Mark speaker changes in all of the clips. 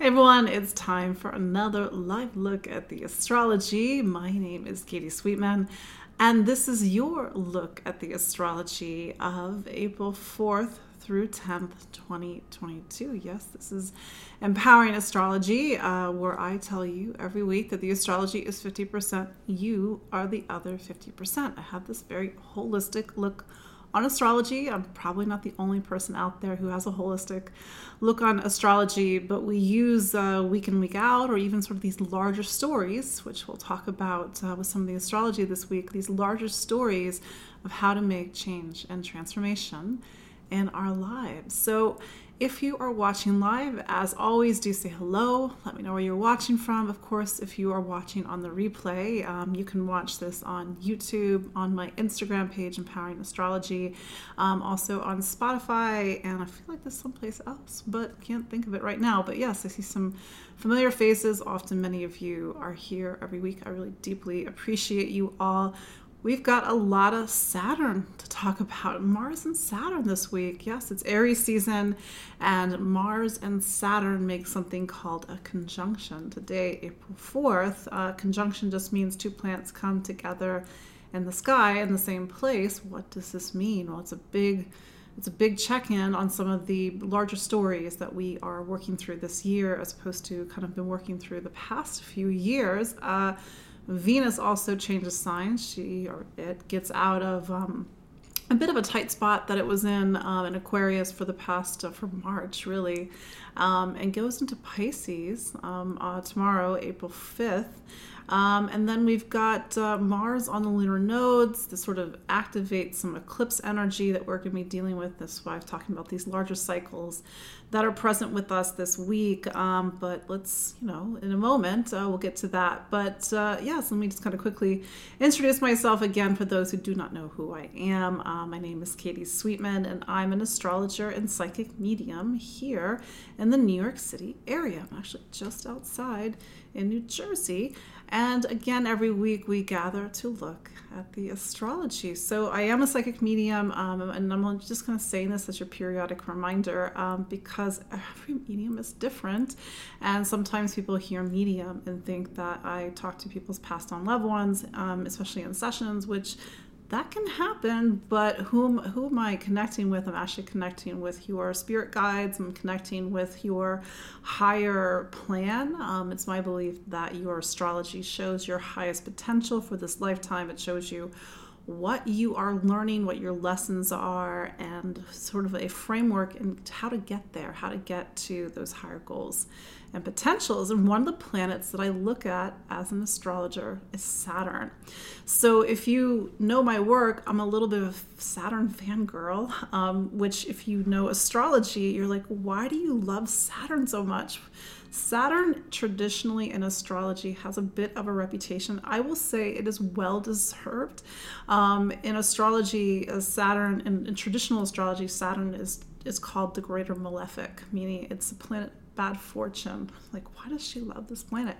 Speaker 1: Everyone, it's time for another live look at the astrology. My name is Katie Sweetman, and this is your look at the astrology of April 4th through 10th, 2022. Yes, this is Empowering Astrology, uh, where I tell you every week that the astrology is 50%, you are the other 50%. I have this very holistic look on astrology. I'm probably not the only person out there who has a holistic look on astrology, but we use uh, week in, week out, or even sort of these larger stories, which we'll talk about uh, with some of the astrology this week, these larger stories of how to make change and transformation in our lives. So, if you are watching live, as always, do say hello. Let me know where you're watching from. Of course, if you are watching on the replay, um, you can watch this on YouTube, on my Instagram page, Empowering Astrology, um, also on Spotify, and I feel like there's someplace else, but can't think of it right now. But yes, I see some familiar faces. Often, many of you are here every week. I really deeply appreciate you all. We've got a lot of Saturn to talk about. Mars and Saturn this week. Yes, it's Aries season, and Mars and Saturn make something called a conjunction today, April 4th. Uh, conjunction just means two planets come together in the sky in the same place. What does this mean? Well, it's a big it's a big check-in on some of the larger stories that we are working through this year as opposed to kind of been working through the past few years uh, Venus also changes signs. She or it gets out of um, a bit of a tight spot that it was in um, in Aquarius for the past uh, for March really, um, and goes into Pisces um, uh, tomorrow, April fifth. Um, and then we've got uh, Mars on the lunar nodes to sort of activate some eclipse energy that we're going to be dealing with. That's why I'm talking about these larger cycles that are present with us this week. Um, but let's, you know, in a moment, uh, we'll get to that. But uh, yes, let me just kind of quickly introduce myself again for those who do not know who I am. Uh, my name is Katie Sweetman, and I'm an astrologer and psychic medium here in the New York City area. I'm actually just outside in New Jersey. And again, every week we gather to look at the astrology. So I am a psychic medium, um, and I'm just kind of saying this as your periodic reminder um, because every medium is different. And sometimes people hear medium and think that I talk to people's passed on loved ones, um, especially in sessions, which that can happen but whom who am i connecting with? I'm actually connecting with your spirit guides. I'm connecting with your higher plan. Um, it's my belief that your astrology shows your highest potential for this lifetime. It shows you what you are learning, what your lessons are, and sort of a framework and how to get there, how to get to those higher goals and potentials. And one of the planets that I look at as an astrologer is Saturn. So if you know my work, I'm a little bit of Saturn fangirl, um, which, if you know astrology, you're like, why do you love Saturn so much? Saturn traditionally in astrology has a bit of a reputation. I will say it is well deserved. Um, in astrology, uh, Saturn, in, in traditional astrology, Saturn is is called the greater malefic, meaning it's a planet bad fortune. Like, why does she love this planet?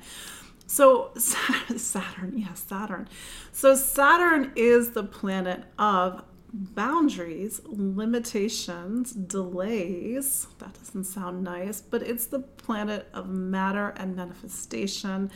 Speaker 1: So, Saturn, yes, Saturn. So, Saturn is the planet of boundaries, limitations, delays. That doesn't sound nice, but it's the planet of matter and manifestation.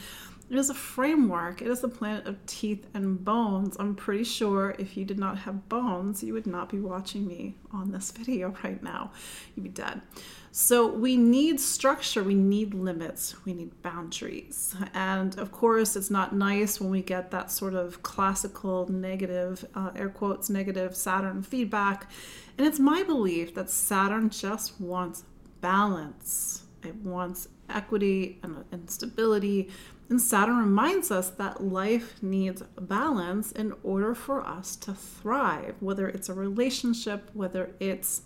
Speaker 1: It is a framework. It is a planet of teeth and bones. I'm pretty sure if you did not have bones, you would not be watching me on this video right now. You'd be dead. So we need structure, we need limits, we need boundaries. And of course, it's not nice when we get that sort of classical negative, uh, air quotes, negative Saturn feedback. And it's my belief that Saturn just wants balance, it wants equity and, and stability. And Saturn reminds us that life needs balance in order for us to thrive, whether it's a relationship, whether it's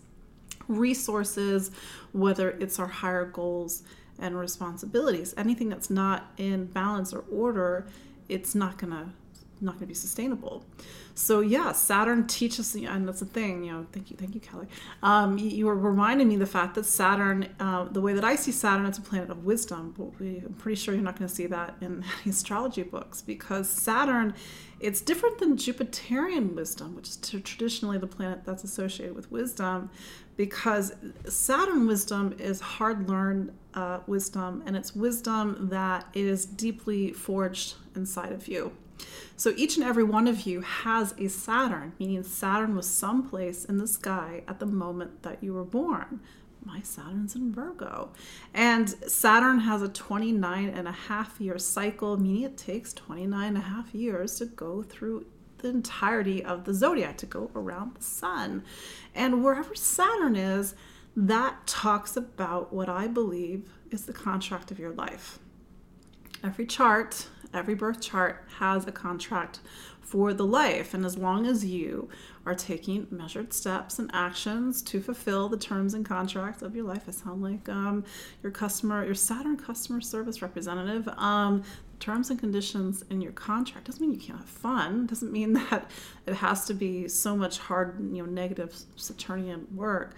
Speaker 1: resources, whether it's our higher goals and responsibilities. Anything that's not in balance or order, it's not going to not going to be sustainable. So yeah, Saturn teaches, and that's the thing. You know, thank you, thank you, Kelly. Um, you, you were reminding me the fact that Saturn, uh, the way that I see Saturn, it's a planet of wisdom. But we, I'm pretty sure you're not going to see that in astrology books because Saturn, it's different than Jupiterian wisdom, which is traditionally the planet that's associated with wisdom, because Saturn wisdom is hard learned uh, wisdom, and it's wisdom that is deeply forged inside of you. So each and every one of you has a Saturn, meaning Saturn was someplace in the sky at the moment that you were born. My Saturn's in Virgo. And Saturn has a 29 and a half year cycle, meaning it takes 29 and a half years to go through the entirety of the zodiac, to go around the sun. And wherever Saturn is, that talks about what I believe is the contract of your life. Every chart every birth chart has a contract for the life. And as long as you are taking measured steps and actions to fulfill the terms and contracts of your life, I sound like um, your customer, your Saturn customer service representative. Um, terms and conditions in your contract doesn't mean you can't have fun. Doesn't mean that it has to be so much hard, you know, negative Saturnian work.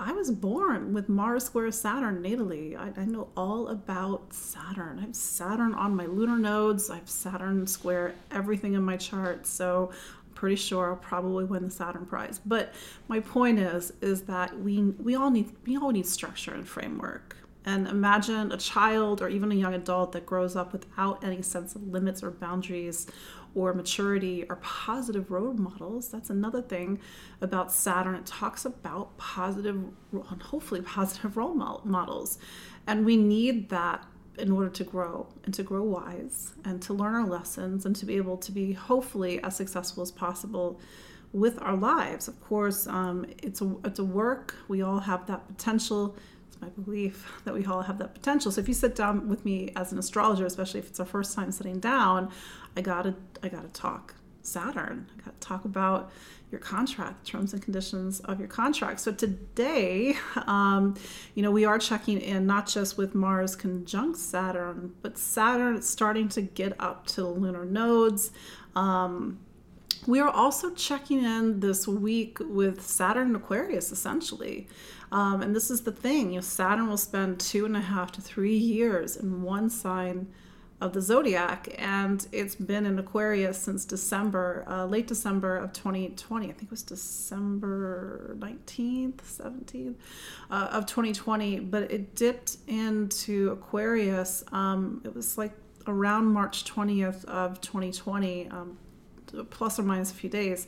Speaker 1: I was born with Mars square Saturn natally. I, I, know all about Saturn. I have Saturn on my lunar nodes. I have Saturn square everything in my chart. So I'm pretty sure I'll probably win the Saturn prize. But my point is, is that we we all need we all need structure and framework. And imagine a child or even a young adult that grows up without any sense of limits or boundaries or maturity or positive role models. That's another thing about Saturn. It talks about positive, hopefully positive role models. And we need that in order to grow and to grow wise and to learn our lessons and to be able to be hopefully as successful as possible with our lives. Of course, um, it's a it's a work. We all have that potential my belief that we all have that potential. So if you sit down with me as an astrologer, especially if it's our first time sitting down, I gotta I gotta talk Saturn. I gotta talk about your contract, terms and conditions of your contract. So today, um, you know, we are checking in not just with Mars conjunct Saturn, but Saturn starting to get up to the lunar nodes. Um, we are also checking in this week with Saturn Aquarius, essentially. Um, and this is the thing, you know, Saturn will spend two and a half to three years in one sign of the zodiac, and it's been in Aquarius since December, uh, late December of 2020. I think it was December 19th, 17th uh, of 2020, but it dipped into Aquarius. Um, it was like around March 20th of 2020. Um, plus or minus a few days.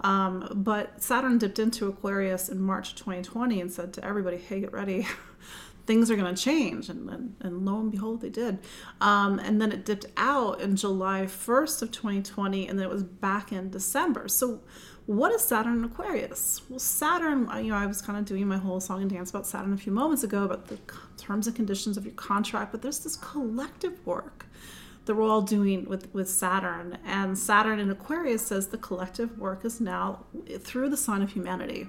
Speaker 1: Um, but Saturn dipped into Aquarius in March 2020 and said to everybody, hey, get ready. Things are going to change. And, and, and, lo and behold, they did. Um, and then it dipped out in July 1st of 2020, and then it was back in December. So, what is Saturn Aquarius? Well, Saturn, you know, I was kind of doing my whole song and dance about Saturn a few moments ago about the terms and conditions of your contract, but there's this collective work that we're all doing with, with Saturn. And Saturn in Aquarius says the collective work is now through the sign of humanity.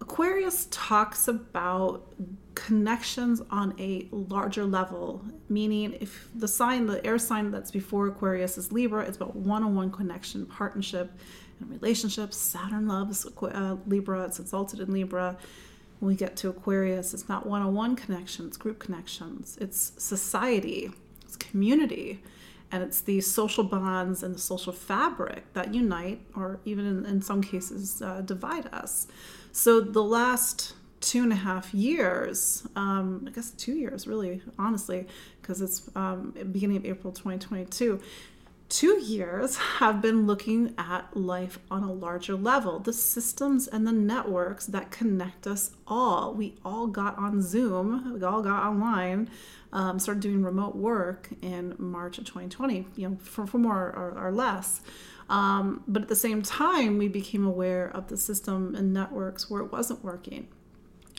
Speaker 1: Aquarius talks about connections on a larger level, meaning if the sign, the air sign that's before Aquarius is Libra, it's about one on one connection, partnership, and relationships. Saturn loves uh, Libra, it's exalted in Libra. When we get to Aquarius, it's not one on one connections, group connections, it's society community. And it's these social bonds and the social fabric that unite or even in, in some cases uh, divide us. So the last two and a half years um, i guess two years really honestly because it's um, beginning of april 2022 two years have been looking at life on a larger level. The systems and the networks that connect us all. We all got on zoom we all got online um, started doing remote work in march of 2020 you know for, for more or, or less. Um, but at the same time we became aware of the system and networks where it wasn't working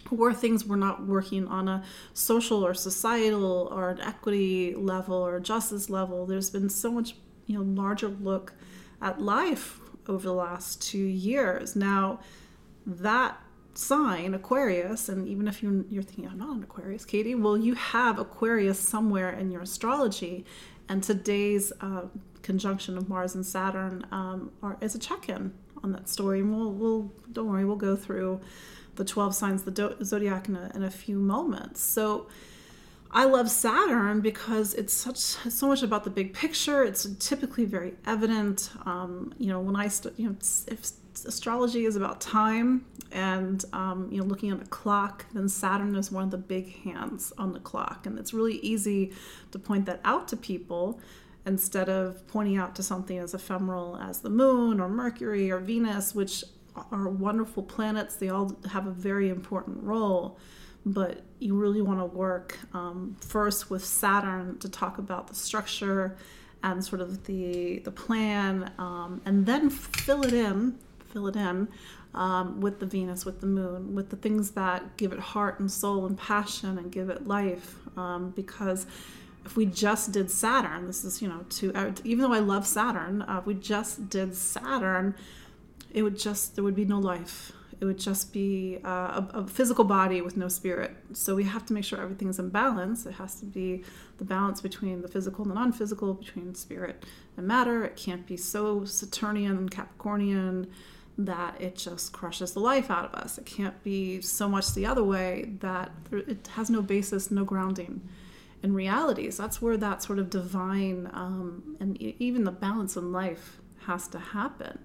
Speaker 1: where things were not working on a social or societal or an equity level or justice level. There's been so much you know larger look at life over the last two years. Now, that sign Aquarius, and even if you're, you're thinking I'm not an Aquarius, Katie, well, you have Aquarius somewhere in your astrology, and today's uh, conjunction of Mars and Saturn um, are, is a check-in on that story. And we'll, we'll don't worry, we'll go through the 12 signs of the do- zodiac in a, in a few moments. So I love Saturn because it's such it's so much about the big picture. It's typically very evident. Um, you know, when I st- you know if astrology is about time and um, you know looking at the clock, then Saturn is one of the big hands on the clock, and it's really easy to point that out to people instead of pointing out to something as ephemeral as the moon or Mercury or Venus, which are wonderful planets. They all have a very important role but you really want to work um, first with Saturn to talk about the structure and sort of the the plan, um, and then fill it in, fill it in um, with the Venus, with the Moon, with the things that give it heart and soul and passion and give it life. Um, because if we just did Saturn, this is you know to even though I love Saturn, uh, if we just did Saturn, it would just there would be no life it would just be uh, a, a, physical body with no spirit. So we have to make sure everything's in balance. It has to be the balance between the physical and the non physical, between spirit and matter. It can't be so Saturnian and Capricornian that it just crushes the life out of us. It can't be so much the other way that it has no basis, no grounding in realities. That's where that sort of divine um, and even the balance in life has to happen.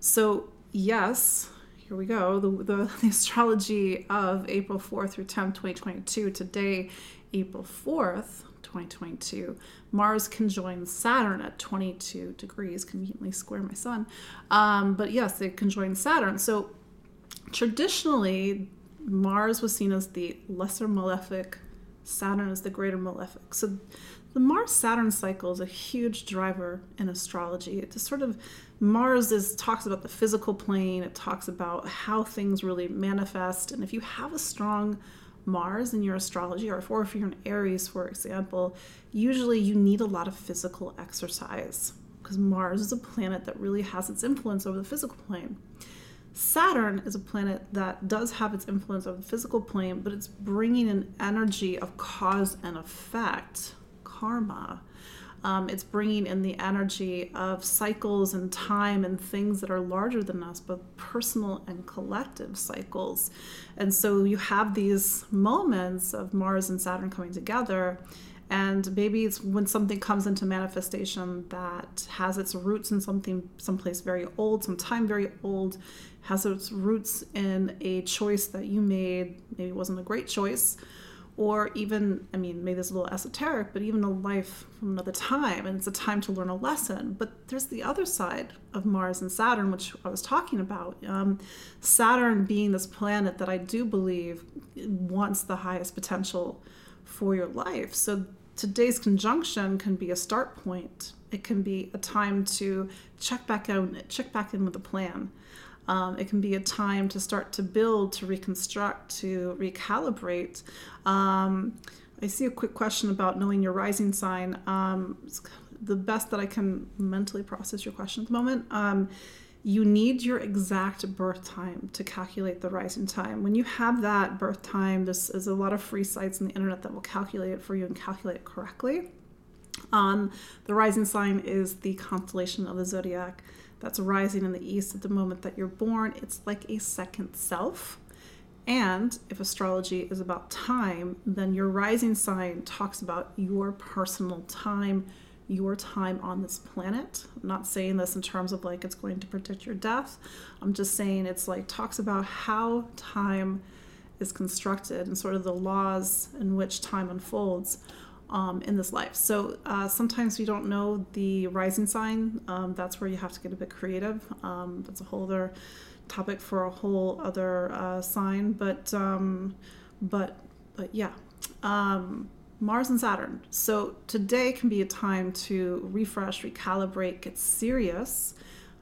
Speaker 1: So, yes, here we go the, the, the, astrology of April 4th through 10th, 2022. Today, April 4th, 2022, Mars conjoins Saturn at 22 degrees, conveniently square my sun. Um, but yes, they conjoin Saturn. So traditionally, Mars was seen as the lesser malefic, Saturn is the greater malefic. So the Mars Saturn cycle is a huge driver in astrology. It just sort of Mars is talks about the physical plane. It talks about how things really manifest. And if you have a strong Mars in your astrology, or if, or if you're an Aries, for example, usually you need a lot of physical exercise because Mars is a planet that really has its influence over the physical plane. Saturn is a planet that does have its influence on the physical plane, but it's bringing an energy of cause and effect, karma, um, it's bringing in the energy of cycles and time and things that are larger than us, both personal and collective cycles. And so you have these moments of Mars and Saturn coming together. And maybe it's when something comes into manifestation that has its roots in something, someplace very old, some time very old, has its roots in a choice that you made, maybe it wasn't a great choice, or even, I mean, maybe it's a little esoteric, but even a life from another time, and it's a time to learn a lesson. But there's the other side of Mars and Saturn, which I was talking about. Um, Saturn being this planet that I do believe wants the highest potential for your life. So today's conjunction can be a start point. It can be a time to check back out, check back in with a plan. Um, it can be a time to start to build, to reconstruct, to recalibrate. Um, I see a quick question about knowing your rising sign. Um, the best that I can mentally process your question at the moment. You need your exact birth time to calculate the rising time. When you have that birth time, this is a lot of free sites on the internet that will calculate it for you and calculate it correctly. Um, the rising sign is the constellation of the zodiac that's rising in the east at the moment that you're born. It's like a second self. And if astrology is about time, then your rising sign talks about your personal time, your time on this planet. I'm not saying this in terms of like it's going to predict your death. I'm just saying it's like talks about how time is constructed and sort of the laws in which time unfolds um, in this life. So uh, sometimes we don't know the rising sign. Um, that's where you have to get a bit creative. Um, that's a whole other topic for a whole other uh, sign. But um, but but yeah, um, Mars and Saturn. So today can be a time to refresh, recalibrate, get serious.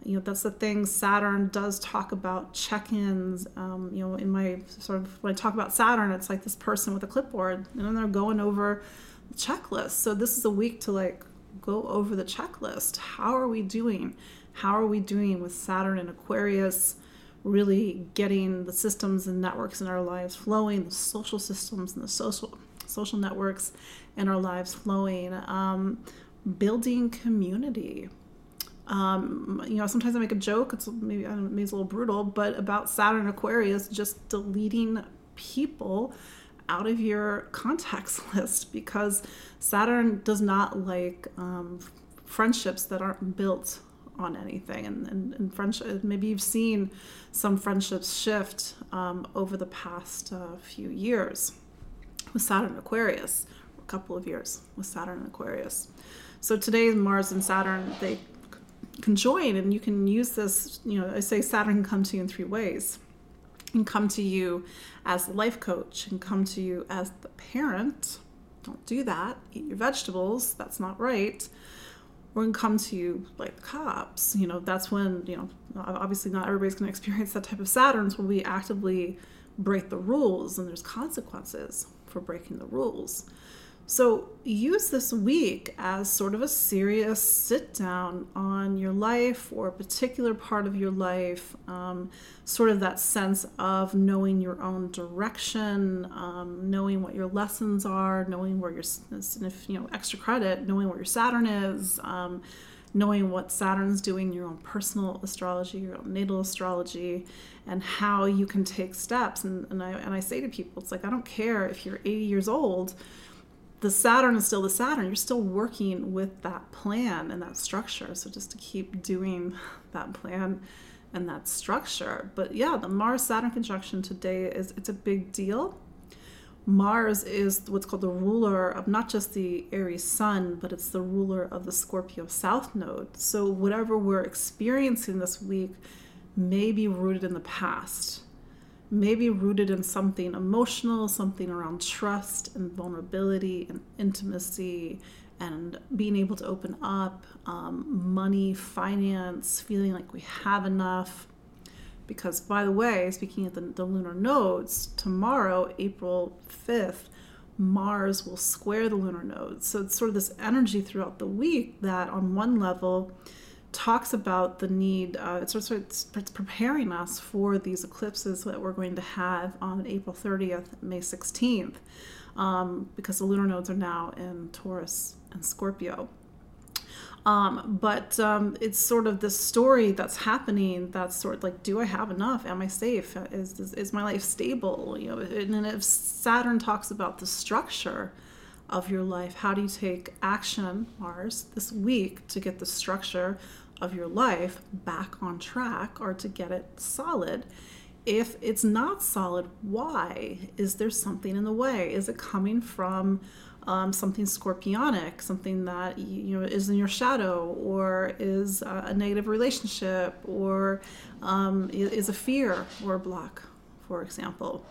Speaker 1: You know that's the thing. Saturn does talk about check-ins. Um, you know, in my sort of when I talk about Saturn, it's like this person with a clipboard, and they're going over checklist. So this is a week to like go over the checklist. How are we doing? How are we doing with Saturn and Aquarius? Really getting the systems and networks in our lives flowing, the social systems and the social social networks and our lives flowing. Um, building community. Um, you know, sometimes I make a joke. It's maybe I don't maybe it's a little brutal, but about Saturn Aquarius just deleting people out of your contacts list because Saturn does not like um, friendships that aren't built on anything. And, and, and friendship, maybe you've seen some friendships shift um, over the past uh, few years with Saturn Aquarius, a couple of years with Saturn Aquarius. So today, Mars and Saturn, they conjoin, and you can use this. You know, I say Saturn can come to you in three ways. And come to you as the life coach, and come to you as the parent. Don't do that. Eat your vegetables. That's not right. Or can come to you like the cops. You know, that's when you know. Obviously, not everybody's going to experience that type of Saturns when we actively break the rules, and there's consequences for breaking the rules. So use this week as sort of a serious sit down on your life or a particular part of your life, um, sort of that sense of knowing your own direction, um, knowing what your lessons are, knowing where your, if you know, extra credit, knowing where your Saturn is, um, knowing what Saturn's doing, your own personal astrology, your own natal astrology, and how you can take steps. And, and, I, and I say to people, it's like, I don't care if you're 80 years old the Saturn is still the Saturn. You're still working with that plan and that structure. So just to keep doing that plan and that structure. But yeah, the Mars Saturn conjunction today is it's a big deal. Mars is what's called the ruler of not just the Aries sun, but it's the ruler of the Scorpio south node. So whatever we're experiencing this week may be rooted in the past maybe rooted in something emotional, something around trust and vulnerability and intimacy and being able to open up, um, money, finance, feeling like we have enough. Because, by the way, speaking of the, the lunar nodes, tomorrow, April 5th, Mars will square the lunar nodes. So it's sort of this energy throughout the week that, on one level, talks about the need, uh, it's, sort of, it's preparing us for these eclipses that we're going to have on April 30th, May 16th, um, because the lunar nodes are now in Taurus and Scorpio. Um, but um, it's sort of this story that's happening that's sort of like, do I have enough? Am I safe? Is, is, is my life stable? You know, and if Saturn talks about the structure, of your life. How do you take action, Mars, this week to get the structure of your life back on track or to get it solid? If it's not solid, why? Is there something in the way? Is it coming from um, something scorpionic, something that you know is in your shadow, or is a negative relationship, or um, is a fear or a block, for example?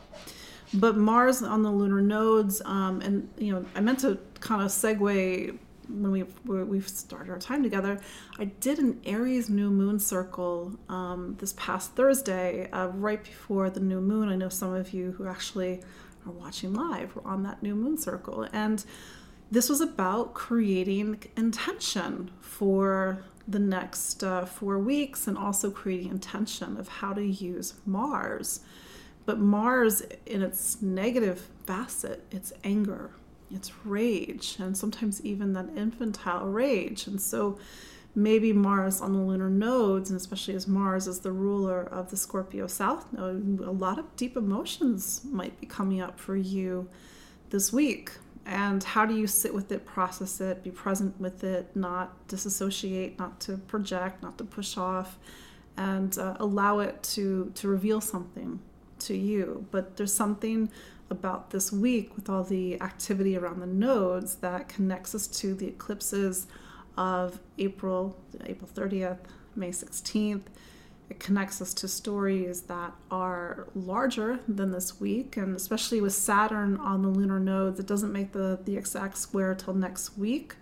Speaker 1: But Mars on the lunar nodes, um, and you know, I meant to kind of segue when we we've started our time together. I did an Aries new moon circle um, this past Thursday, uh, right before the new moon. I know some of you who actually are watching live. Were on that new moon circle, and this was about creating intention for the next uh, four weeks, and also creating intention of how to use Mars. But Mars, in its negative facet, it's anger, it's rage, and sometimes even that infantile rage. And so maybe Mars on the lunar nodes, and especially as Mars is the ruler of the Scorpio South node, a lot of deep emotions might be coming up for you this week. And how do you sit with it, process it, be present with it, not disassociate, not to project, not to push off, and uh, allow it to, to reveal something to you. But there's something about this week with all the activity around the nodes that connects us to the eclipses of April, April 30th, May 16th. It connects us to stories that are larger than this week, and especially with Saturn on the lunar nodes, it doesn't make the, the exact square till next week.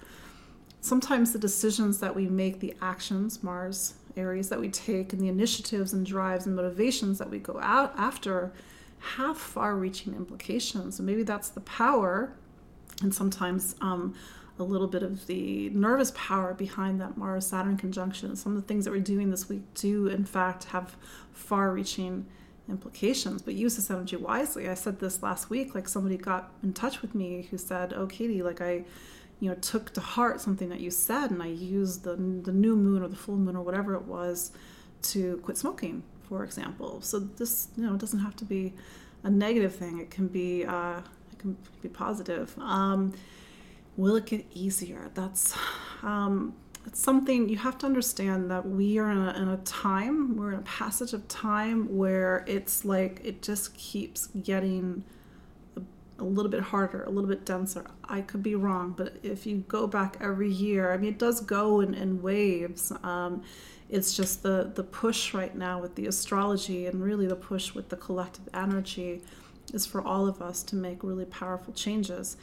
Speaker 1: Sometimes the decisions that we make, the actions, Mars areas that we take and the initiatives and drives and motivations that we go out after have far reaching implications. And maybe that's the power and sometimes um, a little bit of the nervous power behind that Mars Saturn conjunction. Some of the things that we're doing this week do, in fact, have far reaching implications, but use this energy wisely. I said this last week, like somebody got in touch with me who said, Oh, Katie, like I you know took to heart something that you said and i used the, the new moon or the full moon or whatever it was to quit smoking for example so this you know doesn't have to be a negative thing it can be uh, it can be positive um, will it get easier that's um, it's something you have to understand that we are in a, in a time we're in a passage of time where it's like it just keeps getting a little bit harder, a little bit denser. I could be wrong, but if you go back every year, I mean, it does go in, in waves. Um, it's just the, the push right now with the astrology and really the push with the collective energy is for all of us to make really powerful changes.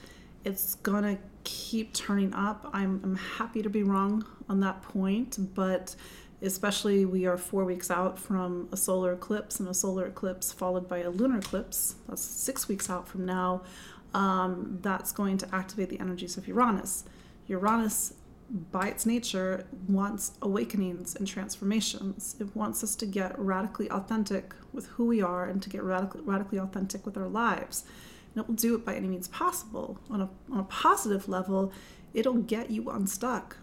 Speaker 1: It's to keep turning up. I'm, I'm happy to be wrong on that point, but especially we are four weeks out from a solar eclipse and a solar eclipse followed by a lunar eclipse. That's six weeks out from now. Um, that's going to activate the energies of uranus. Uranus by its nature wants awakenings and transformations. It wants us to get radically authentic with who we are and to get radically, radically authentic with our lives and it will do it by any means possible on a, on a positive level it'll get you unstuck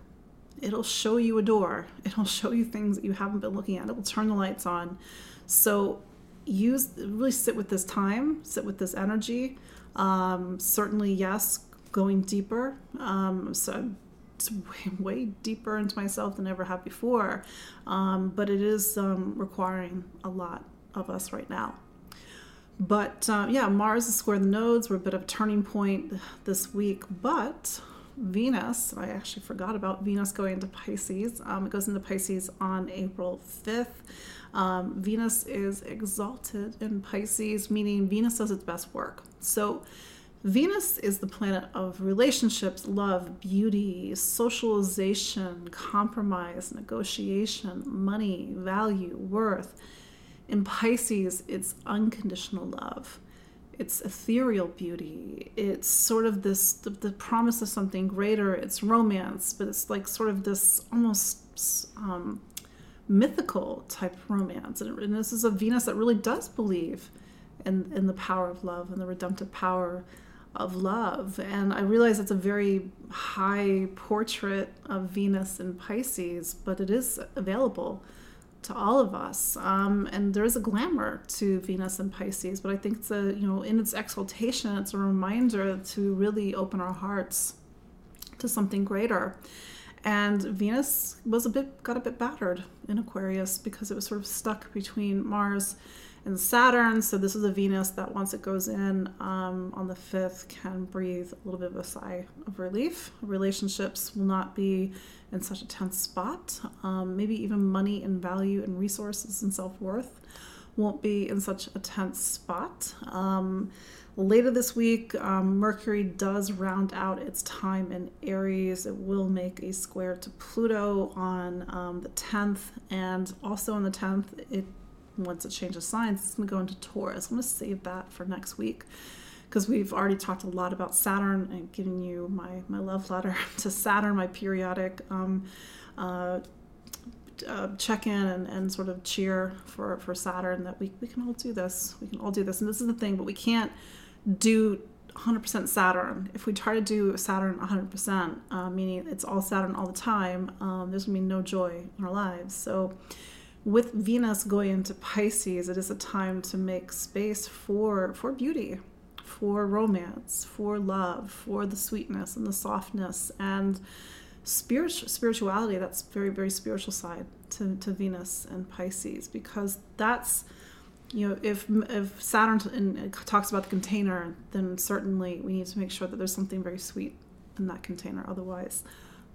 Speaker 1: It'll show you a door. It'll show you things that you haven't been looking at. It will turn the lights on. So use really sit with this time, sit with this energy. Um, certainly, yes, going deeper. Um, so it's way, way deeper into myself than I ever have before. Um, but it is um, requiring a lot of us right now. But uh, yeah, Mars is square the nodes. We're a bit of a turning point this week, but Venus, I actually forgot about Venus going into Pisces. Um, it goes into Pisces on April 5th. Um, Venus is exalted in Pisces, meaning Venus does its best work. So, Venus is the planet of relationships, love, beauty, socialization, compromise, negotiation, money, value, worth. In Pisces, it's unconditional love. It's ethereal beauty. It's sort of this the, the, promise of something greater. It's romance but it's like sort of this almost um, mythical type romance. And, and, this is a venus that really does believe in, in the power of love and the redemptive power of love. And i realize it's a very high portrait of venus in pisces but it is available to all of us. Um, and there is a glamour to Venus and Pisces, but I think it's a, you know, in its exaltation, it's a reminder to really open our hearts to something greater. And Venus was a bit, got a bit battered in Aquarius because it was sort of stuck between Mars and Saturn. So this is a Venus that once it goes in um, on the 5th can breathe a little bit of a sigh of relief. Relationships will not be in such a tense spot. Um, maybe even money and value and resources and self worth won't be in such a tense spot. Um, later this week, um, Mercury does round out its time in Aries. It will make a square to Pluto on um, the 10th, and also on the 10th, it once it changes signs, it's going to go into Taurus. I'm going to save that for next week because we've already talked a lot about Saturn and giving you my, my love letter to Saturn, my periodic um, uh, uh, check in and, and sort of cheer for, for Saturn that we, we can all do this. We can all do this. And this is the thing, but we can't do 100% Saturn. If we try to do Saturn 100%, uh, meaning it's all Saturn all the time, um, there's to be no joy in our lives. So, with Venus going into Pisces, it is a time to make space for for beauty, for romance, for love, for the sweetness and the softness and spiritual spirituality. That's very very spiritual side to, to Venus and Pisces because that's you know if if Saturn talks about the container, then certainly we need to make sure that there's something very sweet in that container. Otherwise,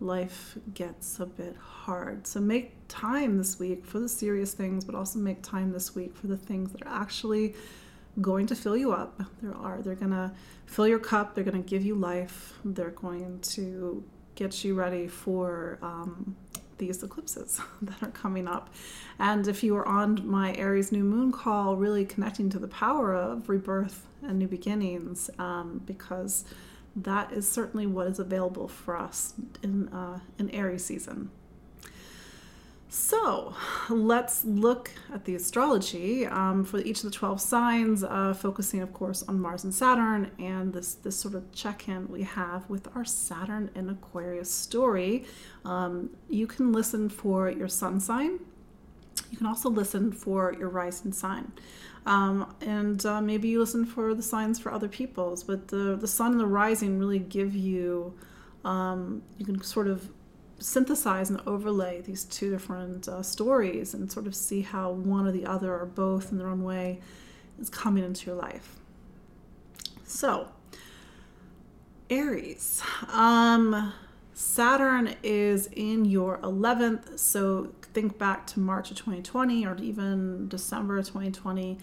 Speaker 1: life gets a bit hard. So make time this week for the serious things, but also make time this week for the things that are actually going to fill you up. There are they're going to fill your cup, they're going to give you life, they're going to get you ready for um, these eclipses that are coming up. And if you are on my Aries new moon call, really connecting to the power of rebirth and new beginnings, um, because that is certainly what is available for us in uh, in Aries season. So let's look at the astrology um, for each of the 12 signs, uh, focusing, of course, on Mars and Saturn and this, this sort of check in we have with our Saturn in Aquarius story. Um, you can listen for your sun sign. You can also listen for your rising sign. Um, and uh, maybe you listen for the signs for other people's, but the, the sun and the rising really give you, um, you can sort of synthesize and overlay these two different uh, stories and sort of see how one or the other or both in their own way is coming into your life. So, Aries. Um, Saturn is in your 11th, so think back to March of 2020 or even December of 2020.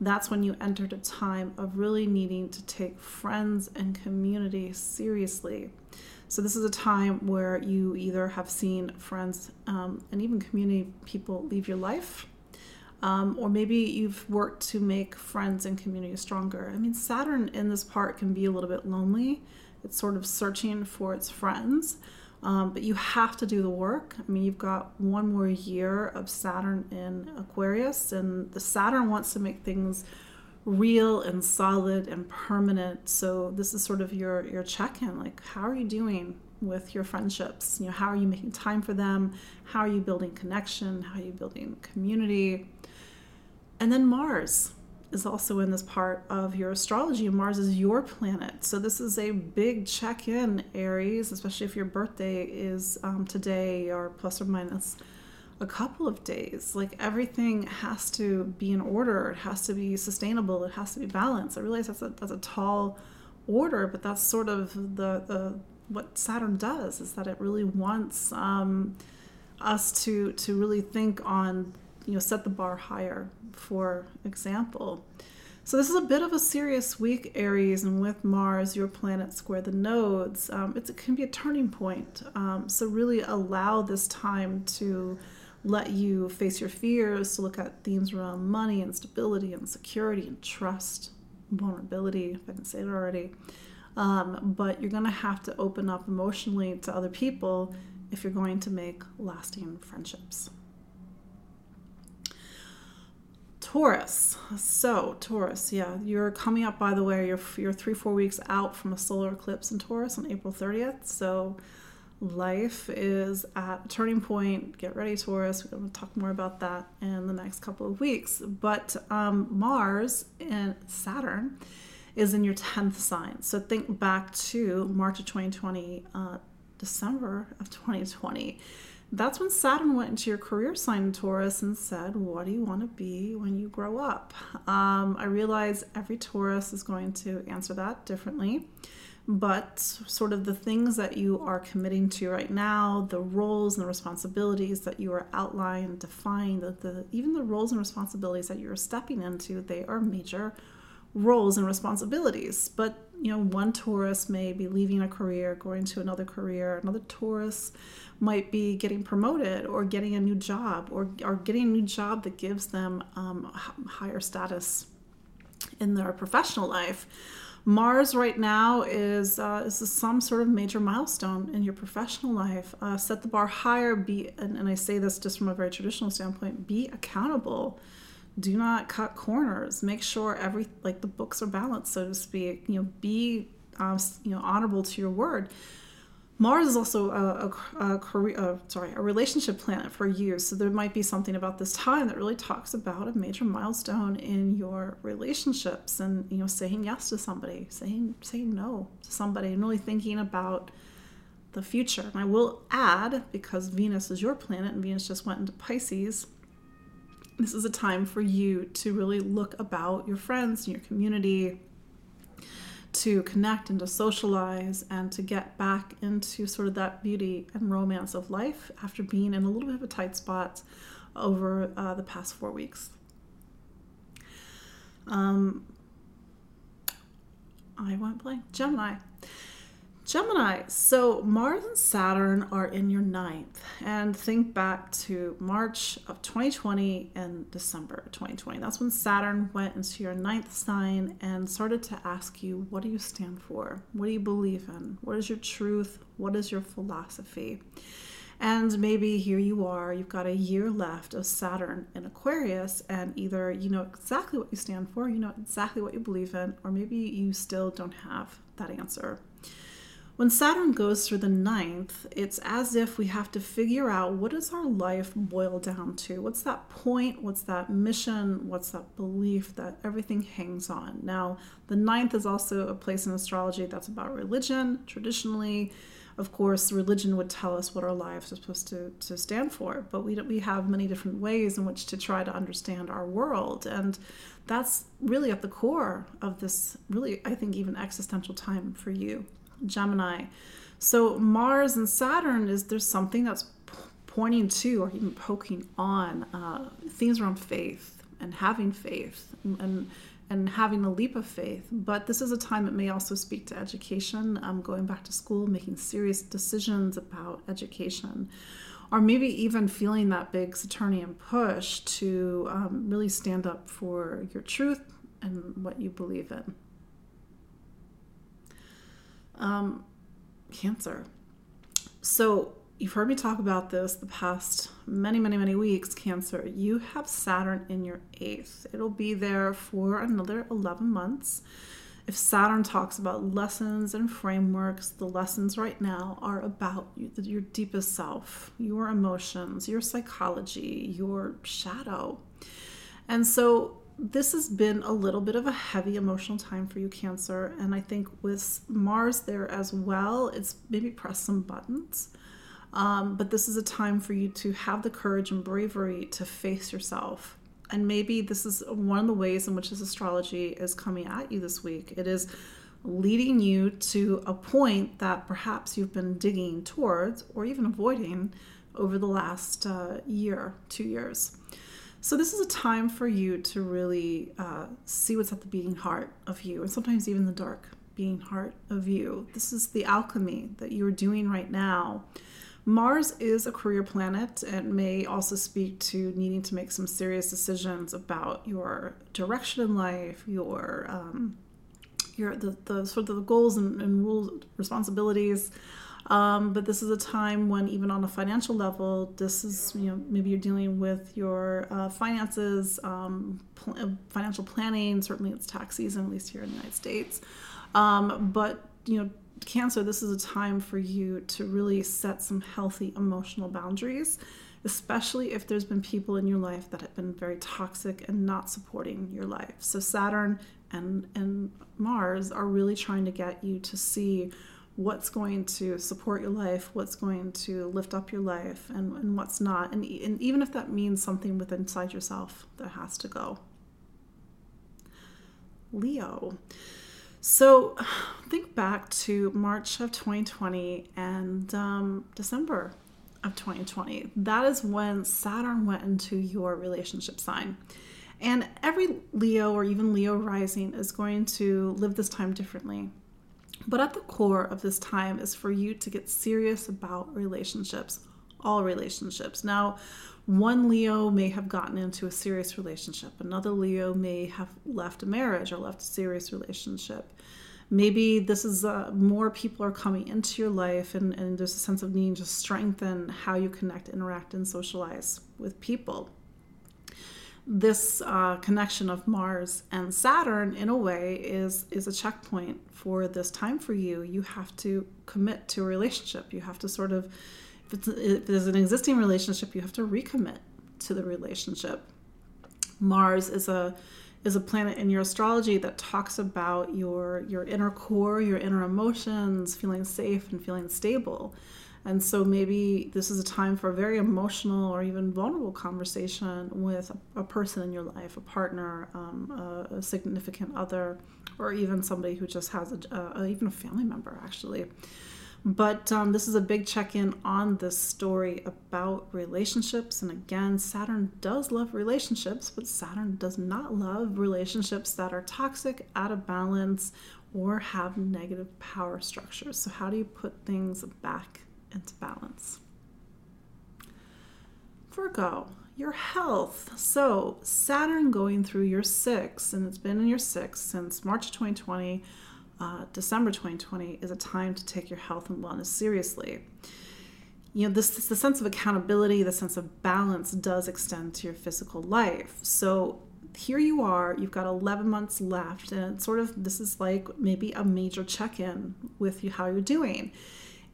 Speaker 1: That's when you entered a time of really needing to take friends and community seriously. So, this is a time where you either have seen friends um, and even community people leave your life, um, or maybe you've worked to make friends and community stronger. I mean, Saturn in this part can be a little bit lonely, it's sort of searching for its friends. Um, but you have to do the work. I mean, you've got one more year of Saturn in Aquarius, and the Saturn wants to make things real and solid and permanent. So this is sort of your your check-in like how are you doing with your friendships? You know, how are you making time for them? How are you building connection? How are you building community? And then Mars is also in this part of your astrology. and Mars is your planet. So this is a big check-in Aries, especially if your birthday is um, today or plus or minus a couple of days. Like everything has to be in order. It has to be sustainable. It has to be balanced. I realize that's a that's a tall order, but that's sort of the the what Saturn does is that it really wants um, us to to really think on you know set the bar higher. For example. So this is a bit of a serious week, Aries, and with Mars, your planet square the nodes, um, it can be a turning point. Um, so really allow this time to let you face your fears, to look at themes around money and stability and security and trust, vulnerability, if I didn't say it already. Um, but you're going to have to open up emotionally to other people if you're going to make lasting friendships. Taurus. So, Taurus, yeah, you're coming up, by the way, you're, you're three, four weeks out from a solar eclipse in Taurus on April 30th. So, life is at a turning point. Get ready, Taurus. We're going to talk more about that in the next couple of weeks. But um, Mars and Saturn is in your 10th sign. So think back to March of 2020, uh, December of 2020. That's when Saturn went into your career sign, Taurus, and said, What do you want to be when you grow up? Um, I realize every Taurus is going to answer that differently but sort of the things that you are committing to right now, the roles and the responsibilities that you are outlined, defined, the, the, even the roles and responsibilities that you're stepping into, they are major roles and responsibilities. But you know, one Taurus may be leaving a career, going to another career. Another Taurus might be getting promoted or getting a new job or, or getting a new job that gives them um, higher status in their professional life. Mars right now is uh, is some sort of major milestone in your professional life. Uh, set the bar higher. Be and, and I say this just from a very traditional standpoint. Be accountable. Do not cut corners. Make sure every like the books are balanced, so to speak. You know, be um, you know honorable to your word. Mars is also a, a, a career, uh, sorry, a relationship planet for you. So there might be something about this time that really talks about a major milestone in your relationships, and you know, saying yes to somebody, saying saying no to somebody, and really thinking about the future. And I will add, because Venus is your planet, and Venus just went into Pisces. This is a time for you to really look about your friends and your community, to connect and to socialize and to get back into sort of that beauty and romance of life after being in a little bit of a tight spot over uh, the past four weeks. Um, I went blank. Gemini. Gemini, so Mars and Saturn are in your ninth. And think back to March of 2020 and December 2020. That's when Saturn went into your ninth sign and started to ask you, what do you stand for? What do you believe in? What is your truth? What is your philosophy? And maybe here you are, you've got a year left of Saturn in Aquarius, and either you know exactly what you stand for, you know exactly what you believe in, or maybe you still don't have that answer. When Saturn goes through the ninth, it's as if we have to figure out what does our life boil down to? What's that point? What's that mission? What's that belief that everything hangs on? Now, the ninth is also a place in astrology that's about religion. Traditionally, of course, religion would tell us what our lives are supposed to, to stand for, but we, we have many different ways in which to try to understand our world. And that's really at the core of this, really, I think, even existential time for you. Gemini. So Mars and Saturn is there's something that's pointing to or even poking on uh, things around faith and having faith and and having a leap of faith. But this is a time that may also speak to education, um, going back to school, making serious decisions about education, or maybe even feeling that big Saturnian push to um, really stand up for your truth and what you believe in. Um, cancer. So, you've heard me talk about this the past many, many, many weeks. Cancer, you have Saturn in your eighth. It'll be there for another 11 months. If Saturn talks about lessons and frameworks, the lessons right now are about your deepest self, your emotions, your psychology, your shadow. And so this has been a little bit of a heavy emotional time for you, Cancer. And I think with Mars there as well, it's maybe press some buttons. Um, but this is a time for you to have the courage and bravery to face yourself. And maybe this is one of the ways in which this astrology is coming at you this week. It is leading you to a point that perhaps you've been digging towards or even avoiding over the last uh, year, two years. So, this is a time for you to really uh, see what's at the beating heart of you, and sometimes even the dark beating heart of you. This is the alchemy that you're doing right now. Mars is a career planet and may also speak to needing to make some serious decisions about your direction in life, your um, your the, the sort of the goals and, and rules, responsibilities um, but this is a time when, even on a financial level, this is, you know, maybe you're dealing with your uh, finances, um, pl- uh, financial planning. Certainly, it's tax season, at least here in the United States. Um, but, you know, Cancer, this is a time for you to really set some healthy emotional boundaries, especially if there's been people in your life that have been very toxic and not supporting your life. So, Saturn and, and Mars are really trying to get you to see what's going to support your life, what's going to lift up your life, and, and what's not. And, and even if that means something within inside yourself that has to go. Leo. So think back to March of 2020 and um, December of 2020. That is when Saturn went into your relationship sign. And every Leo or even Leo rising is going to live this time differently. But at the core of this time is for you to get serious about relationships, all relationships. Now, one Leo may have gotten into a serious relationship, another Leo may have left a marriage or left a serious relationship. Maybe this is uh, more people are coming into your life, and, and there's a sense of needing to strengthen how you connect, interact, and socialize with people this uh, connection of Mars and Saturn, in a way, is is a checkpoint for this time for you. You have to commit to a relationship. You have to sort of, if, it's, if there's an existing relationship, you have to recommit to the relationship. Mars is a is a planet in your astrology that talks about your your inner core, your inner emotions, feeling safe and feeling stable. And so maybe this is a time for a very emotional or even vulnerable conversation with a, person in your life, a partner, um, a, a, significant other, or even somebody who just has a, a even a family member, actually. But um, this is a big check in on this story about relationships. And again, Saturn does love relationships, but Saturn does not love relationships that are toxic, out of balance, or have negative power structures. So, how do you put things back into balance. Virgo, your health. So, Saturn going through your six, and it's been in your six since March 2020, uh, December 2020, is a time to take your health and wellness seriously. you know this the sense of accountability the sense of balance does extend to your physical life so here you are you've got 11 months left and it's sort of this is like maybe a major check-in with you how you're doing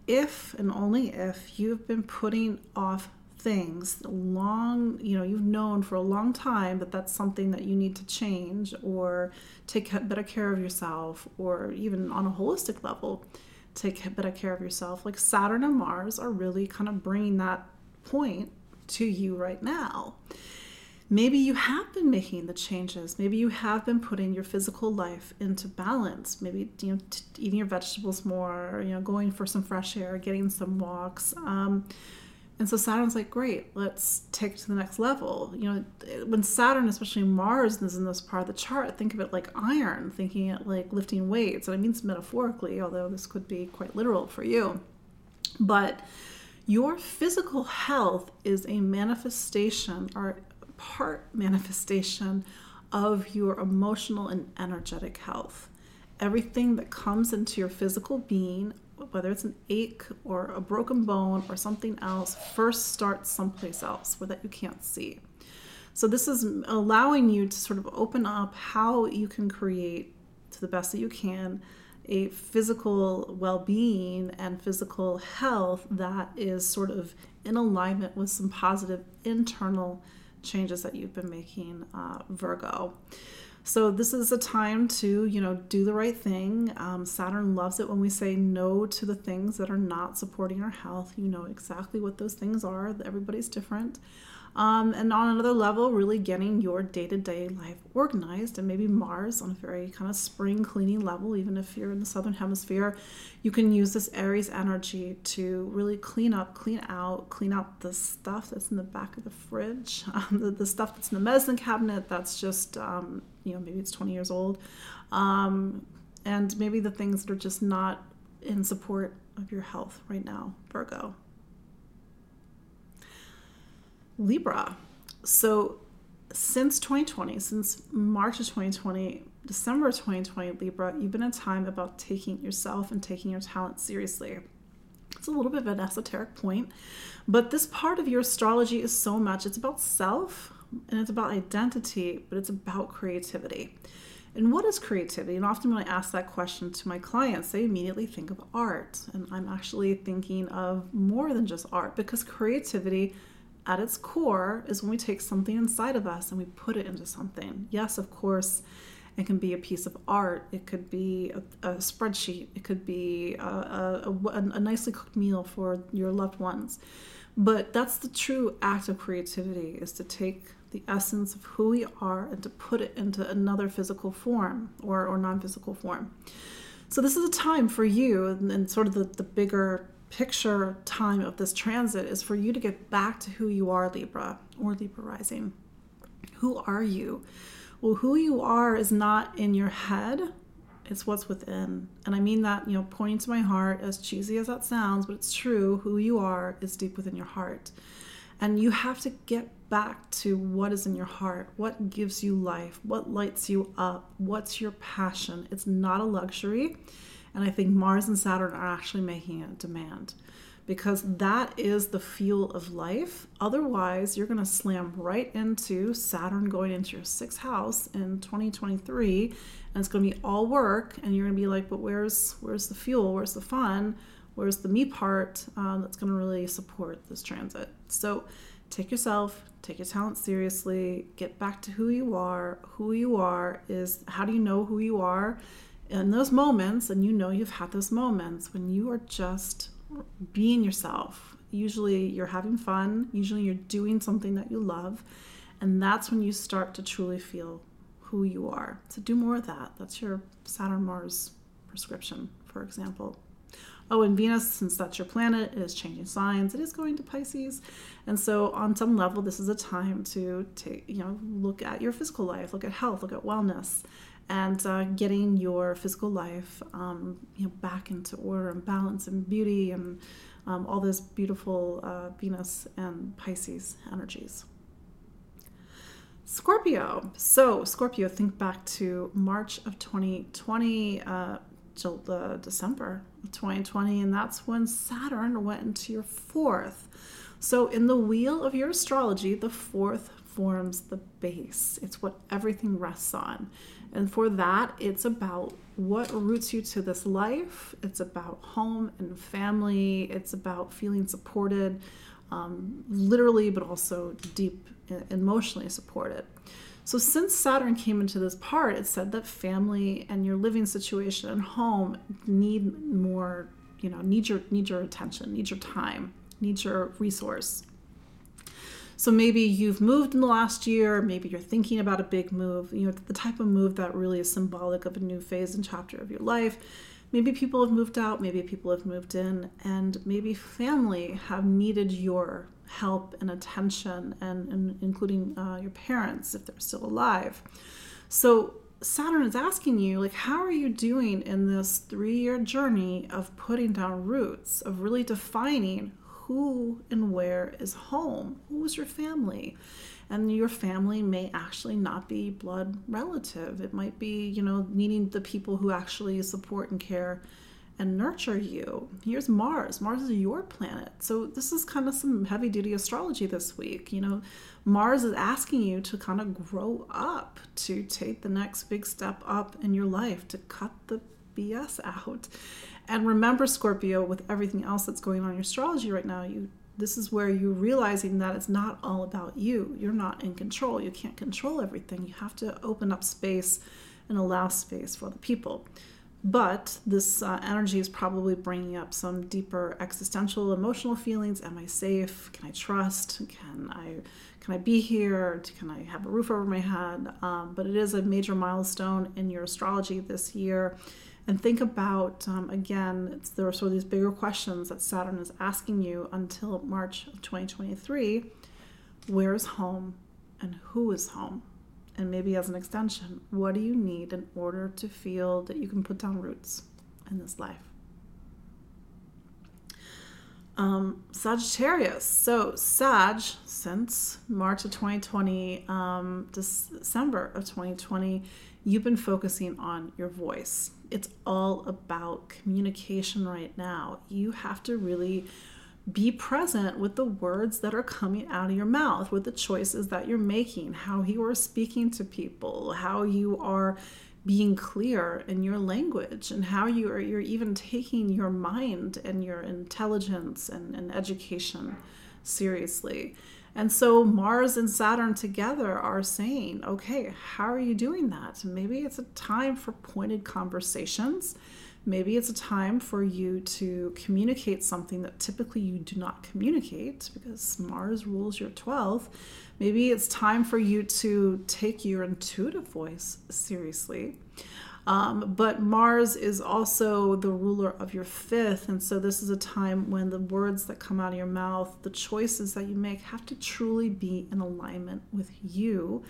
Speaker 1: if and only if you've been putting off things long you know you've known for a long time that that's something that you need to change or take better care of yourself or even on a holistic level take better care of yourself. Like saturn and mars are really kind of bringing that point to you right now maybe you have been making the changes maybe you have been putting your physical life into balance maybe you know eating your vegetables more you know going for some fresh air getting some walks um, and so Saturn's like, great, let's take to the next level. You know, when Saturn, especially Mars, is in this part of the chart, think of it like iron, thinking it like lifting weights. And I mean metaphorically, although this could be quite literal for you. But your physical health is a manifestation or part manifestation of your emotional and energetic health. Everything that comes into your physical being whether it's an ache or a broken bone or something else, first starts someplace else where that you can't see. So this is allowing you to sort of open up how you can create to the best that you can a physical well-being and physical health that is sort of in alignment with some positive internal changes that you've been making, uh, Virgo. So this is a time to, you know, do the right thing. Um, Saturn loves it when we say no to the things that are not supporting our health. You know exactly what those things are. Everybody's different. Um, and on another level, really getting your day to day life organized, and maybe Mars on a very kind of spring cleaning level, even if you're in the southern hemisphere, you can use this Aries energy to really clean up, clean out, clean out the stuff that's in the back of the fridge, um, the, the, stuff that's in the medicine cabinet that's just, um, you know, maybe it's 20 years old, um, and maybe the things that are just not in support of your health right now, Virgo. Libra. So since 2020, since March of 2020, December of 2020, Libra, you've been a time about taking yourself and taking your talent seriously. It's a little bit of an esoteric point, but this part of your astrology is so much. It's about self and it's about identity, but it's about creativity. And what is creativity? And often when I ask that question to my clients, they immediately think of art. And I'm actually thinking of more than just art because creativity at its core is when we take something inside of us and we put it into something. Yes, of course, it can be a piece of art, it could be a, a spreadsheet, it could be a, a, a, nicely cooked meal for your loved ones. But that's the true act of creativity is to take the essence of who we are and to put it into another physical form or, or non physical form. So, this is a time for you and, and sort of the, the bigger picture time of this transit is for you to get back to who you are, Libra or Libra rising. Who are you? Well, who you are is not in your head, it's what's within. And I mean that, you know, pointing to my heart, as cheesy as that sounds, but it's true. Who you are is deep within your heart. And you have to get back to what is in your heart, what gives you life, what lights you up, what's your passion. It's not a luxury. And I think Mars and Saturn are actually making a demand because that is the fuel of life. Otherwise, you're going to slam right into Saturn going into your sixth house in 2023, and it's going to be all work. And you're going to be like, but where's where's the fuel? Where's the fun? Where's the me part um, that's going to really support this transit? So take yourself, take your talent seriously, get back to who you are. Who you are is how do you know who you are? In those moments, and you know you've had those moments when you are just being yourself. Usually you're having fun, usually you're doing something that you love, and that's when you start to truly feel who you are. So do more of that. That's your Saturn Mars prescription, for example. Oh, and Venus, since that's your planet, it is changing signs. It is going to Pisces. And so on some level, this is a time to take, you know, look at your physical life, look at health, look at wellness, and uh, getting your physical life um, you know, back into order and balance and beauty and um, all those beautiful uh, Venus and Pisces energies. Scorpio. So, Scorpio, think back to March of 2020. Uh, uh, December of 2020, and that's when Saturn went into your fourth. So, in the wheel of your astrology, the fourth forms the base. It's what everything rests on. And for that, it's about what roots you to this life. It's about home and family. It's about feeling supported, um, literally, but also deep emotionally supported. So, since Saturn came into this part, it said that family and your living situation and home need more, you know, need your need your attention, need your time, need your resource. So maybe you've moved in the last year, maybe you're thinking about a big move, you know, the type of move that really is symbolic of a new phase and chapter of your life. Maybe people have moved out, maybe people have moved in, and maybe family have needed your help and attention, and, and including uh, your parents if they're still alive. So Saturn is asking you, like, how are you doing in this three year journey of putting down roots, of really defining who and where is home? Who is your family? And your family may actually not be blood relative. It might be, you know, needing the people who actually support and care and nurture you. Here's Mars. Mars is your planet. So this is kind of some heavy duty astrology this week. You know, Mars is asking you to kind of grow up, to take the next big step up in your life, to cut the BS out. And remember, Scorpio, with everything else that's going on in your astrology right now, you this is where you're realizing that it's not all about you. You're not in control. You can't control everything. You have to open up space and allow space for the people. But this uh, energy is probably bringing up some deeper existential, emotional feelings. Am I safe? Can I trust? Can I can I be here? Can I have a roof over my head? Um, but it is a major milestone in your astrology this year and think about um, again there are sort of these bigger questions that saturn is asking you until march of 2023 where's home and who is home? And maybe as an extension what do you need in order to feel that you can put down roots in this life? Um, Sagittarius. So, Sag, since March of 2020, um, December of 2020, you've been focusing on your voice it's all about communication right now. You have to really be present with the words that are coming out of your mouth, with the choices that you're making, how you are speaking to people, how you are being clear in your language, and how you are you're even taking your mind and your intelligence and, and education seriously. And so Mars and Saturn together are saying, okay, how are you doing that? Maybe it's a time for pointed conversations. Maybe it's a time for you to communicate something that typically you do not communicate because Mars rules your 12th. Maybe it's time for you to take your intuitive voice seriously. Um, but Mars is also the ruler of your fifth. And so this is a time when the words that come out of your mouth, the choices that you make, have to truly be in alignment with you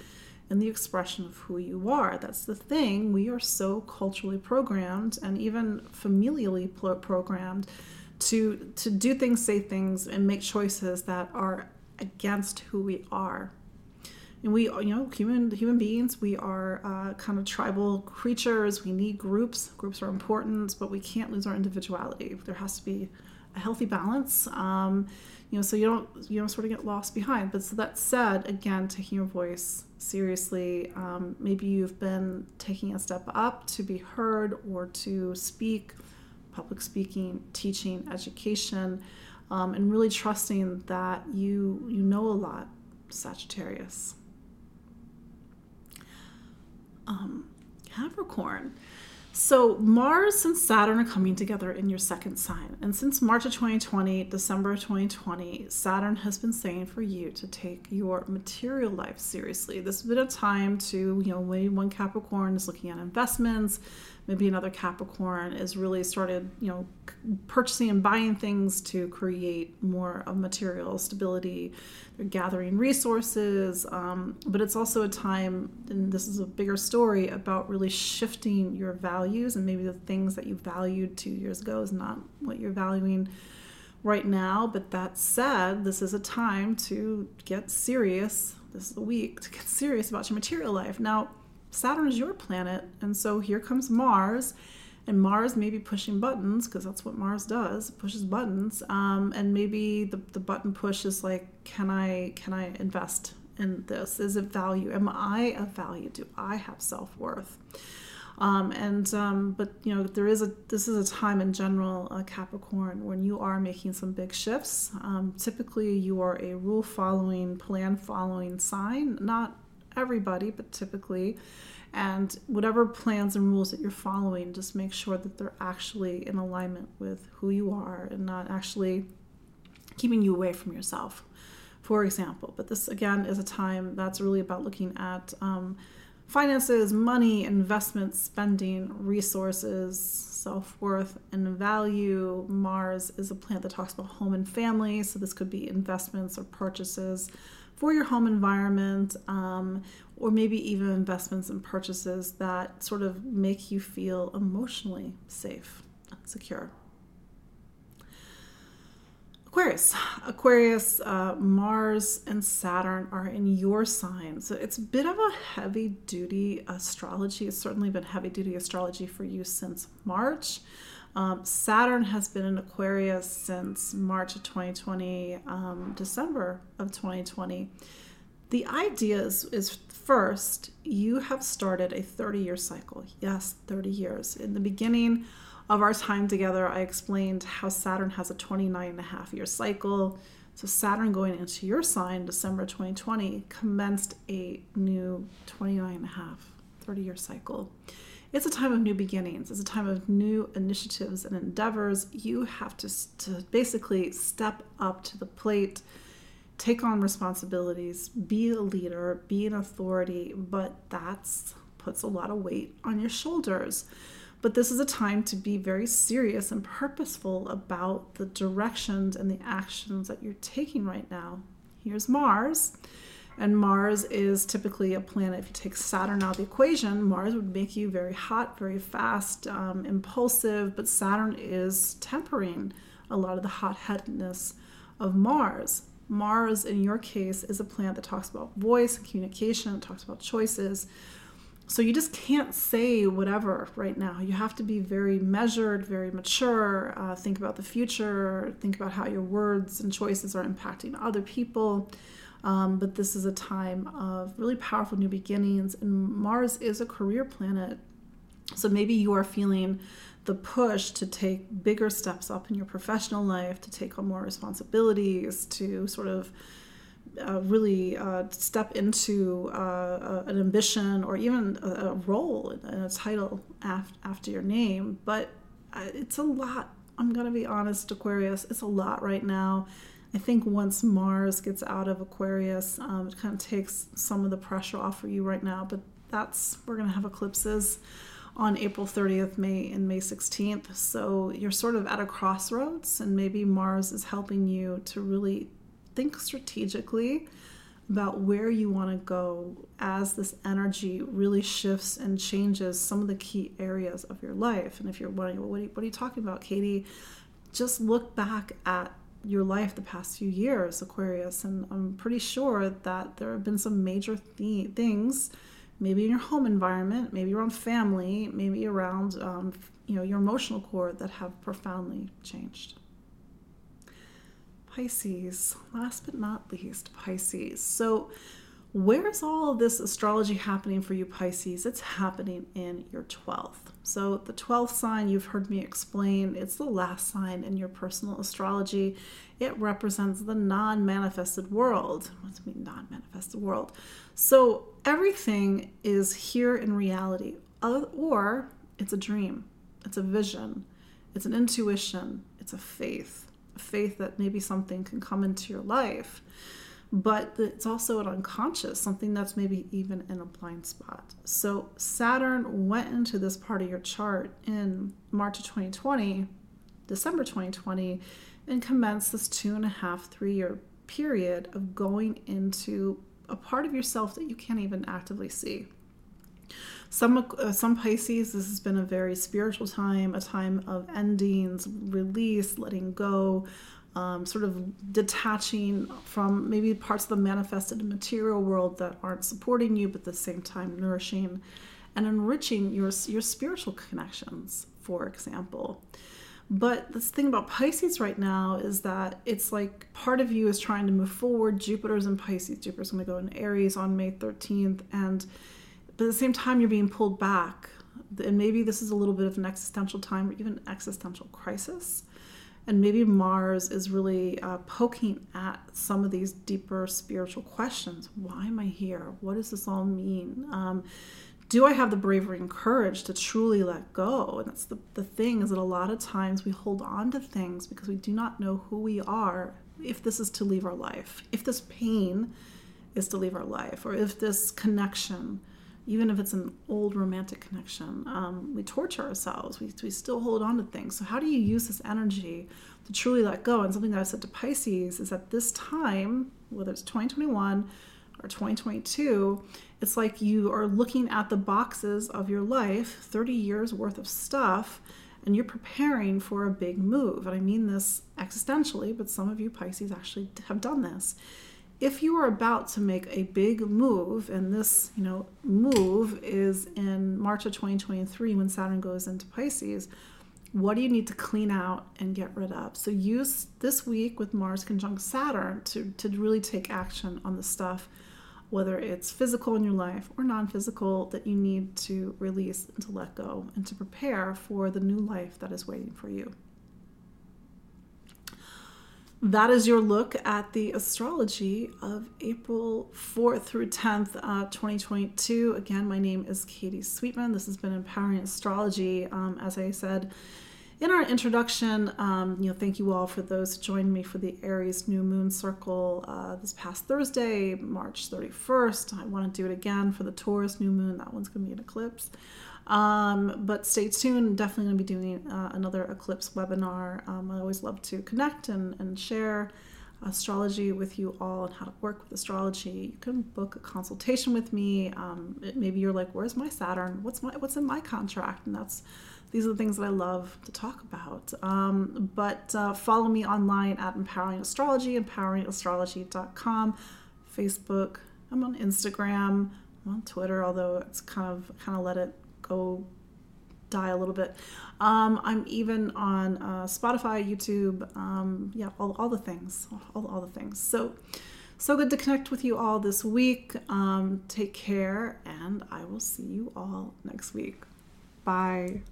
Speaker 1: and the expression of who you are. That's the thing. We are so culturally programmed and even familially programmed to to do things, say things, and make choices that are against who we are and we you know human human beings we are uh, kind of tribal creatures. We need groups. Groups are important but we can't lose our individuality. There has to be a healthy balance. Um, you know so you don't you don't sort of get lost behind. But so that said again taking your voice seriously um, maybe you've been taking a step up to be heard or to speak public speaking teaching education um, and really trusting that you you know a lot sagittarius um, Capricorn. So Mars and Saturn are coming together in your second sign. And since March of 2020, December of 2020, Saturn has been saying for you to take your material life seriously. This has been a time to, you know, when one Capricorn is looking at investments, maybe another Capricorn is really started, you know, purchasing and buying things to create more of material stability. They're gathering resources, um, but it's also a time, and this is a bigger story about really shifting your values and maybe the things that you valued two years ago is not what you're valuing right now. But that said, this is a time to get serious. This is a week to get serious about your material life. Now, Saturn is your planet, and so here comes Mars, and Mars may be pushing buttons because that's what Mars does, pushes buttons. Um, and maybe the, the button push is like, can I can I invest in this? Is it value? Am I of value? Do I have self worth? Um, and um, but you know there is a this is a time in general uh, Capricorn when you are making some big shifts. Um, typically, you are a rule following, plan following sign. Not everybody, but typically. And whatever plans and rules that you're following, just make sure that they're actually in alignment with who you are and not actually keeping you away from yourself, for example. But this, again, is a time that's really about looking at um, finances, money, investments, spending, resources, self worth, and value. Mars is a planet that talks about home and family, so this could be investments or purchases for your home environment, um, or maybe even investments and purchases that sort of make you feel emotionally safe and secure. Aquarius. Aquarius, uh, Mars and Saturn are in your sign. So it's a bit of a heavy duty astrology. It's certainly been heavy duty astrology for you since March. Um, Saturn has been in Aquarius since March of 2020, um, December of 2020. The idea is, is first, you have started a 30 year cycle. Yes, 30 years. In the beginning, of our time together, I explained how Saturn has a 29 and a half year cycle. So, Saturn going into your sign, December 2020, commenced a new 29 and a half, 30 year cycle. It's a time of new beginnings. It's a time of new initiatives and endeavors. You have to, to basically step up to the plate, take on responsibilities, be a leader, be an authority, but that's puts a lot of weight on your shoulders. But this is a time to be very serious and purposeful about the directions and the actions that you're taking right now. Here's Mars. And Mars is typically a planet, if you take Saturn out of the equation, Mars would make you very hot, very fast, um, impulsive, but Saturn is tempering a lot of the hot headedness of Mars. Mars, in your case, is a planet that talks about voice and communication, talks about choices, so you just can't say whatever right now. You have to be very measured, very mature, uh, think about the future, think about how your words and choices are impacting other people. Um, but this is a time of really powerful new beginnings, and Mars is a career planet. So maybe you are feeling the push to take bigger steps up in your professional life, to take on more responsibilities, to sort of uh, really uh, step into uh, an ambition or even a, a role and a title af- after your name. But uh, it's a lot. I'm going to be honest, Aquarius, it's a lot right now. I think once Mars gets out of Aquarius, um, it kind of takes some of the pressure off for you right now. But that's, we're going to have eclipses on April 30th, May, and May 16th. So you're sort of at a crossroads, and maybe Mars is helping you to really think strategically about where you want to go as this energy really shifts and changes some of the key areas of your life. And if you're wondering, what are you, what are you talking about, Katie? Just look back at your life the past few years, Aquarius, and I'm pretty sure that there have been some major th- things, maybe in your home environment, maybe around family, maybe around um, you know your emotional core that have profoundly changed. Pisces, last but not least, Pisces. So, where's all this astrology happening for you, Pisces? It's happening in your 12th. So, the 12th sign, you've heard me explain, it's the last sign in your personal astrology. It represents the non manifested world. What does mean, non manifested world? So, everything is here in reality, uh, or it's a dream, it's a vision, it's an intuition, it's a faith a faith that maybe something can come into your life but it's also an unconscious something that's maybe even in a blind spot. So saturn went into this part of your chart in march of 2020 december 2020 and commenced this two and a half three year period of going into a part of yourself that you can't even actively see. Some uh, some Pisces, this has been a very spiritual time, a time of endings, release, letting go, um, sort of detaching from maybe parts of the manifested material world that aren't supporting you, but at the same time nourishing and enriching your your spiritual connections. for example. But this thing about Pisces right now is that it's like part of you is trying to move forward. Jupiter's in Pisces. Jupiter's going to go in Aries on May 13th. And but at the same time, you're being pulled back. And maybe this is a little bit of an existential time or even existential crisis. And maybe Mars is really uh, poking at some of these deeper spiritual questions. Why am I here? What does this all mean? Um, do I have the bravery and courage to truly let go? And that's the, the thing is that a lot of times we hold on to things because we do not know who we are if this is to leave our life, if this pain is to leave our life, or if this connection, even if it's an old romantic connection, um, we torture ourselves. We, we still hold on to things. So, how do you use this energy to truly let go? And something that I've said to Pisces is at this time, whether it's 2021 or 2022, it's like you are looking at the boxes of your life, 30 years worth of stuff, and you're preparing for a big move. And I mean this existentially, but some of you Pisces actually have done this. If you are about to make a big move, and this, you know, move is in March of 2023 when Saturn goes into Pisces, what do you need to clean out and get rid of? So use this week with Mars conjunct Saturn to, to really take action on the stuff whether it's physical in your life or non physical, that you need to release and to let go and to prepare for the new life that is waiting for you. That is your look at the astrology of April 4th through 10th, uh, 2022. Again, my name is Katie Sweetman. This has been Empowering Astrology. Um, as I said, in our introduction, um, you know, thank you all for those who joined me for the Aries New Moon Circle uh, this past Thursday, March 31st. I want to do it again for the Taurus New Moon. That one's going to be an eclipse. Um, but stay tuned. Definitely going to be doing uh, another eclipse webinar. Um, I always love to connect and, and share astrology with you all and how to work with astrology. You can book a consultation with me. Um, maybe you're like, "Where's my Saturn? What's my what's in my contract?" And that's these are the things that I love to talk about. Um, but uh, follow me online at Empowering Astrology, empoweringastrology.com, Facebook. I'm on Instagram. I'm on Twitter, although it's kind of kind of let it go die a little bit. Um, I'm even on uh, Spotify, YouTube, um, yeah, all, all the things, all, all the things. So, so good to connect with you all this week. Um, take care, and I will see you all next week. Bye.